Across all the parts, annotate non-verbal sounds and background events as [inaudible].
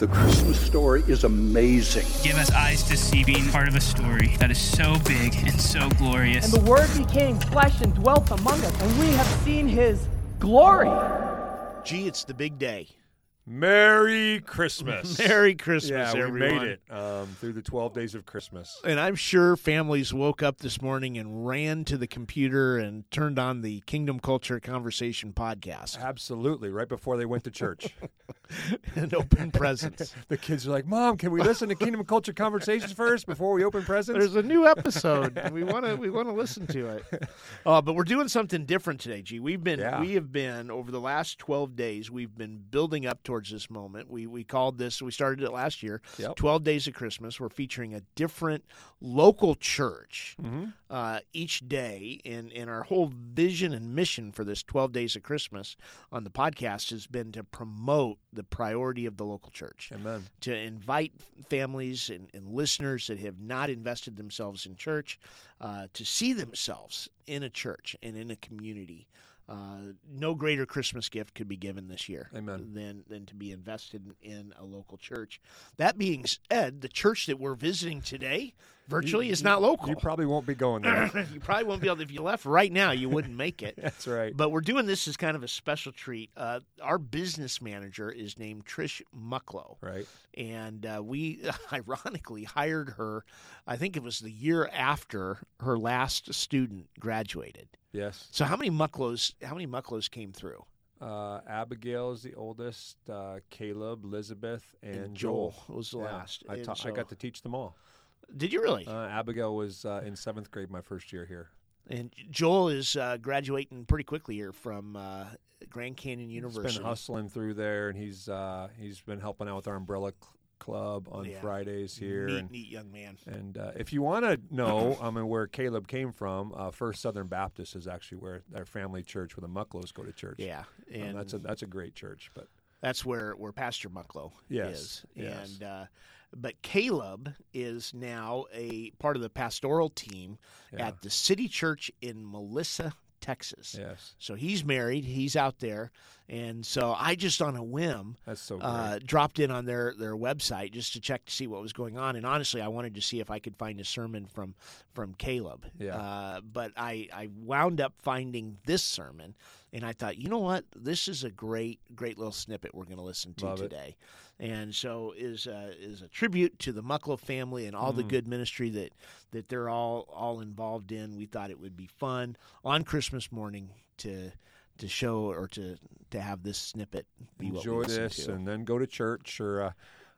The Christmas story is amazing. Give us eyes to see being part of a story that is so big and so glorious. And the Word became flesh and dwelt among us, and we have seen His glory. Gee, it's the big day. Merry Christmas. [laughs] Merry Christmas, yeah, we everyone. made it um, through the 12 days of Christmas. And I'm sure families woke up this morning and ran to the computer and turned on the Kingdom Culture Conversation podcast Absolutely, right before they went to church. [laughs] [laughs] and open presents. [laughs] the kids are like, Mom, can we listen to Kingdom of Culture Conversations first before we open presents? There's a new episode. [laughs] we want to we want to listen to it. Uh, but we're doing something different today, G. We've been Yeah. we have been over the last 12 days. We've been building up towards this moment. We we called this. We started it last year. Yep. 12 days of Christmas. We're featuring a different local church Mm-hmm. uh, each day, and and our whole vision and mission for this 12 days of Christmas on the podcast has been to promote the priority of the local church Amen. to invite families and, and listeners that have not invested themselves in church uh, to see themselves in a church and in a community. Uh, no greater Christmas gift could be given this year Amen. than than to be invested in a local church. That being said, the church that we're visiting today virtually is not local. You probably won't be going there. [laughs] you probably won't be able. To, if you left right now, you wouldn't make it. [laughs] That's right. But we're doing this as kind of a special treat. Uh, our business manager is named Trish Mucklow right. and uh, we [laughs] ironically hired her. I think it was the year after her last student graduated. Yes. So how many mucklows? How many mucklows came through? Uh, Abigail is the oldest. Uh, Caleb, Elizabeth, and, And Joel was the Yeah, last. I, ta- I got to teach them all. Did you really? Uh, Abigail was uh, in seventh grade my first year here. and Joel is uh, graduating pretty quickly here from uh, Grand Canyon He's University. been hustling through there, and he's uh, he's been helping out with our umbrella club on Yeah. Fridays here. Neat, and neat young man. and uh, if you want to know, I mean, where Caleb came from, uh, First Southern Baptist is actually where their family church, where the Mucklows go to church. Yeah, Um, and that's a that's a great church. But That's where where Pastor Mucklow Yes, is. yes. And uh, but Caleb is now a part of the pastoral team Yeah. at the City Church in Melissa, Texas. yes, So he's married. He's out there, and so I just on a whim so uh, dropped in on their their website just to check to see what was going on. And honestly, I wanted to see if I could find a sermon from from Caleb. Yeah. Uh, but I I wound up finding this sermon, and I thought, you know what, this is a great great little snippet we're going to listen to Love it. today. And so is uh, is a tribute to the Mucklow family and all the Mm. good ministry that that they're all all involved in. We thought it would be fun on Christmas morning to to show or to to have this snippet be what we Enjoy this, to. and then go to church or. Uh,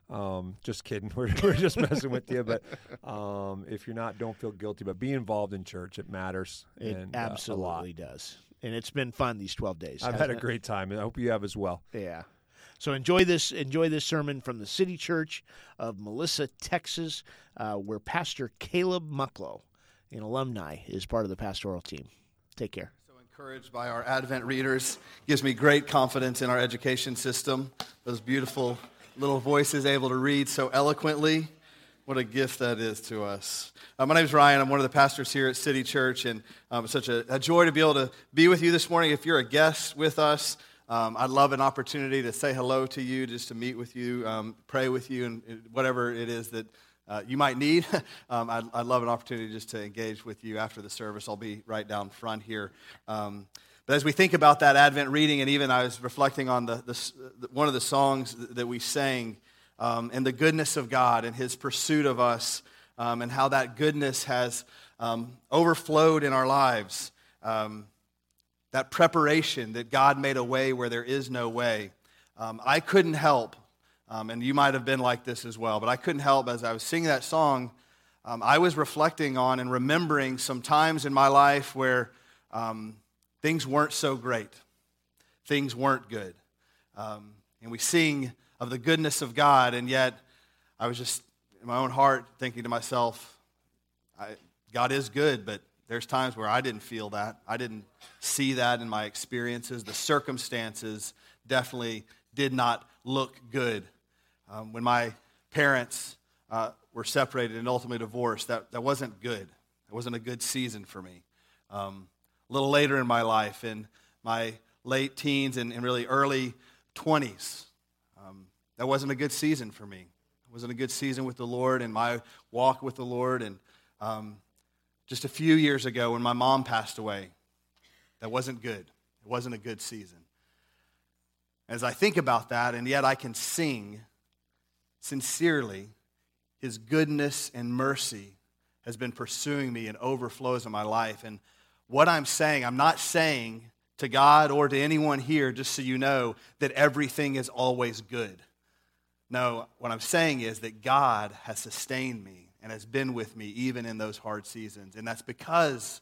um, just kidding. [laughs] We're, we're just messing with you. But [laughs] um, if you're not, don't feel guilty. But be involved in church. It matters. It and, uh, absolutely does. And it's been fun these 12 days. I've had a it? great time, and I hope you have as well. Yeah. So enjoy this enjoy this sermon from the City Church of Melissa, Texas, uh, where Pastor Caleb Mucklow, an alumni, is part of the pastoral team. Take care. Encouraged by our Advent readers. Gives me great confidence in our education system. Those beautiful little voices able to read so eloquently. What a gift that is to us. Uh, my name is Ryan. I'm one of the pastors here at City Church, and um, it's such a, a joy to be able to be with you this morning. If you're a guest with us, um, I'd love an opportunity to say hello to you, just to meet with you, um, pray with you, and whatever it is that uh, you might need. [laughs] um, I'd, I'd love an opportunity just to engage with you after the service. I'll be right down front here. Um, but as we think about that Advent reading, and even I was reflecting on the, the, one of the songs that we sang, um, and the goodness of God and His pursuit of us, um, and how that goodness has um, overflowed in our lives. Um, that preparation that God made a way where there is no way. I couldn't help, um, and you might have been like this as well, but I couldn't help as I was singing that song. Um, I was reflecting on and remembering some times in my life where um, things weren't so great, things weren't good. Um, and we sing of the goodness of God, and yet I was just in my own heart thinking to myself, I, God is good, but there's times where I didn't feel that. I didn't see that in my experiences. The circumstances definitely did not look good. Um, when my parents uh, were separated and ultimately divorced, that, that wasn't good. It wasn't a good season for me. Um, a little later in my life, in my late teens and, and really early 20s, um, that wasn't a good season for me. It wasn't a good season with the Lord and my walk with the Lord. And um, just a few years ago, when my mom passed away, that wasn't good. It wasn't a good season. As I think about that, and yet I can sing sincerely, His goodness and mercy has been pursuing me and overflows in my life. And what I'm saying, I'm not saying to God or to anyone here, just so you know, that everything is always good. No, what I'm saying is that God has sustained me and has been with me even in those hard seasons. And that's because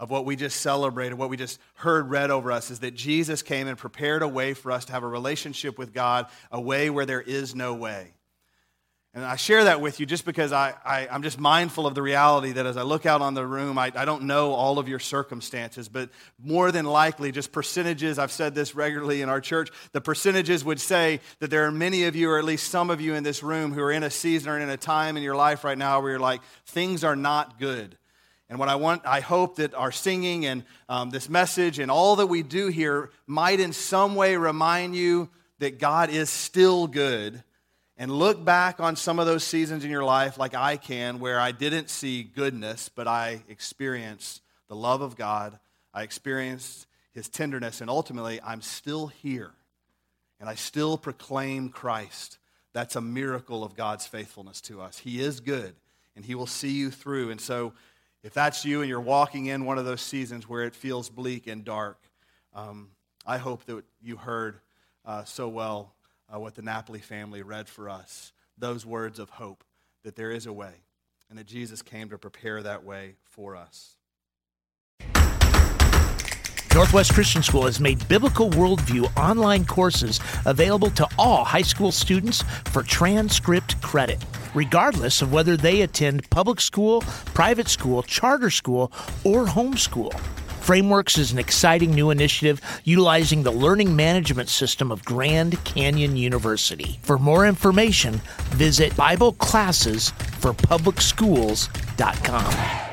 of what we just celebrated, what we just heard read over us, is that Jesus came and prepared a way for us to have a relationship with God, a way where there is no way. And I share that with you just because I, I, am just mindful of the reality that as I look out on the room, I, I don't know all of your circumstances, but more than likely, just percentages, I've said this regularly in our church, the percentages would say that there are many of you, or at least some of you in this room, who are in a season or in a time in your life right now where you're like, things are not good. And what I want, I hope that our singing and um, this message and all that we do here might in some way remind you that God is still good and look back on some of those seasons in your life, like I can, where I didn't see goodness, but I experienced the love of God. I experienced his tenderness, and ultimately, I'm still here. And I still proclaim Christ. That's a miracle of God's faithfulness to us. He is good, and he will see you through. And so, if that's you and you're walking in one of those seasons where it feels bleak and dark, um, I hope that you heard uh, so well uh, what the Napoli family read for us those words of hope that there is a way and that Jesus came to prepare that way for us. Northwest Christian School has made Biblical Worldview online courses available to all high school students for transcript credit, regardless of whether they attend public school, private school, charter school, or homeschool. Frameworks is an exciting new initiative utilizing the learning management system of Grand Canyon University. For more information, visit BibleClassesForPublicSchools.com.